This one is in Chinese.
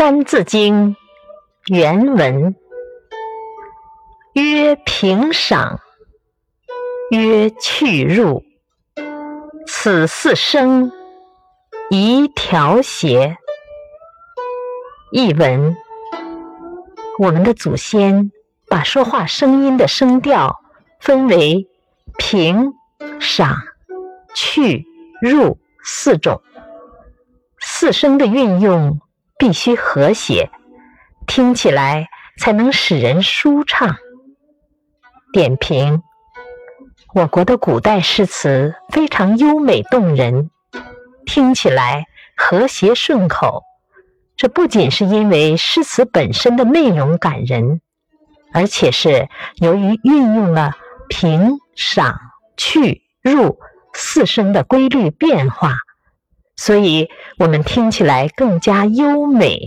三字经》原文曰：“平赏，曰去入，此四声，宜调谐。”译文：我们的祖先把说话声音的声调分为平、赏、去、入四种，四声的运用。必须和谐，听起来才能使人舒畅。点评：我国的古代诗词非常优美动人，听起来和谐顺口。这不仅是因为诗词本身的内容感人，而且是由于运用了平、赏、去、入四声的规律变化。所以我们听起来更加优美。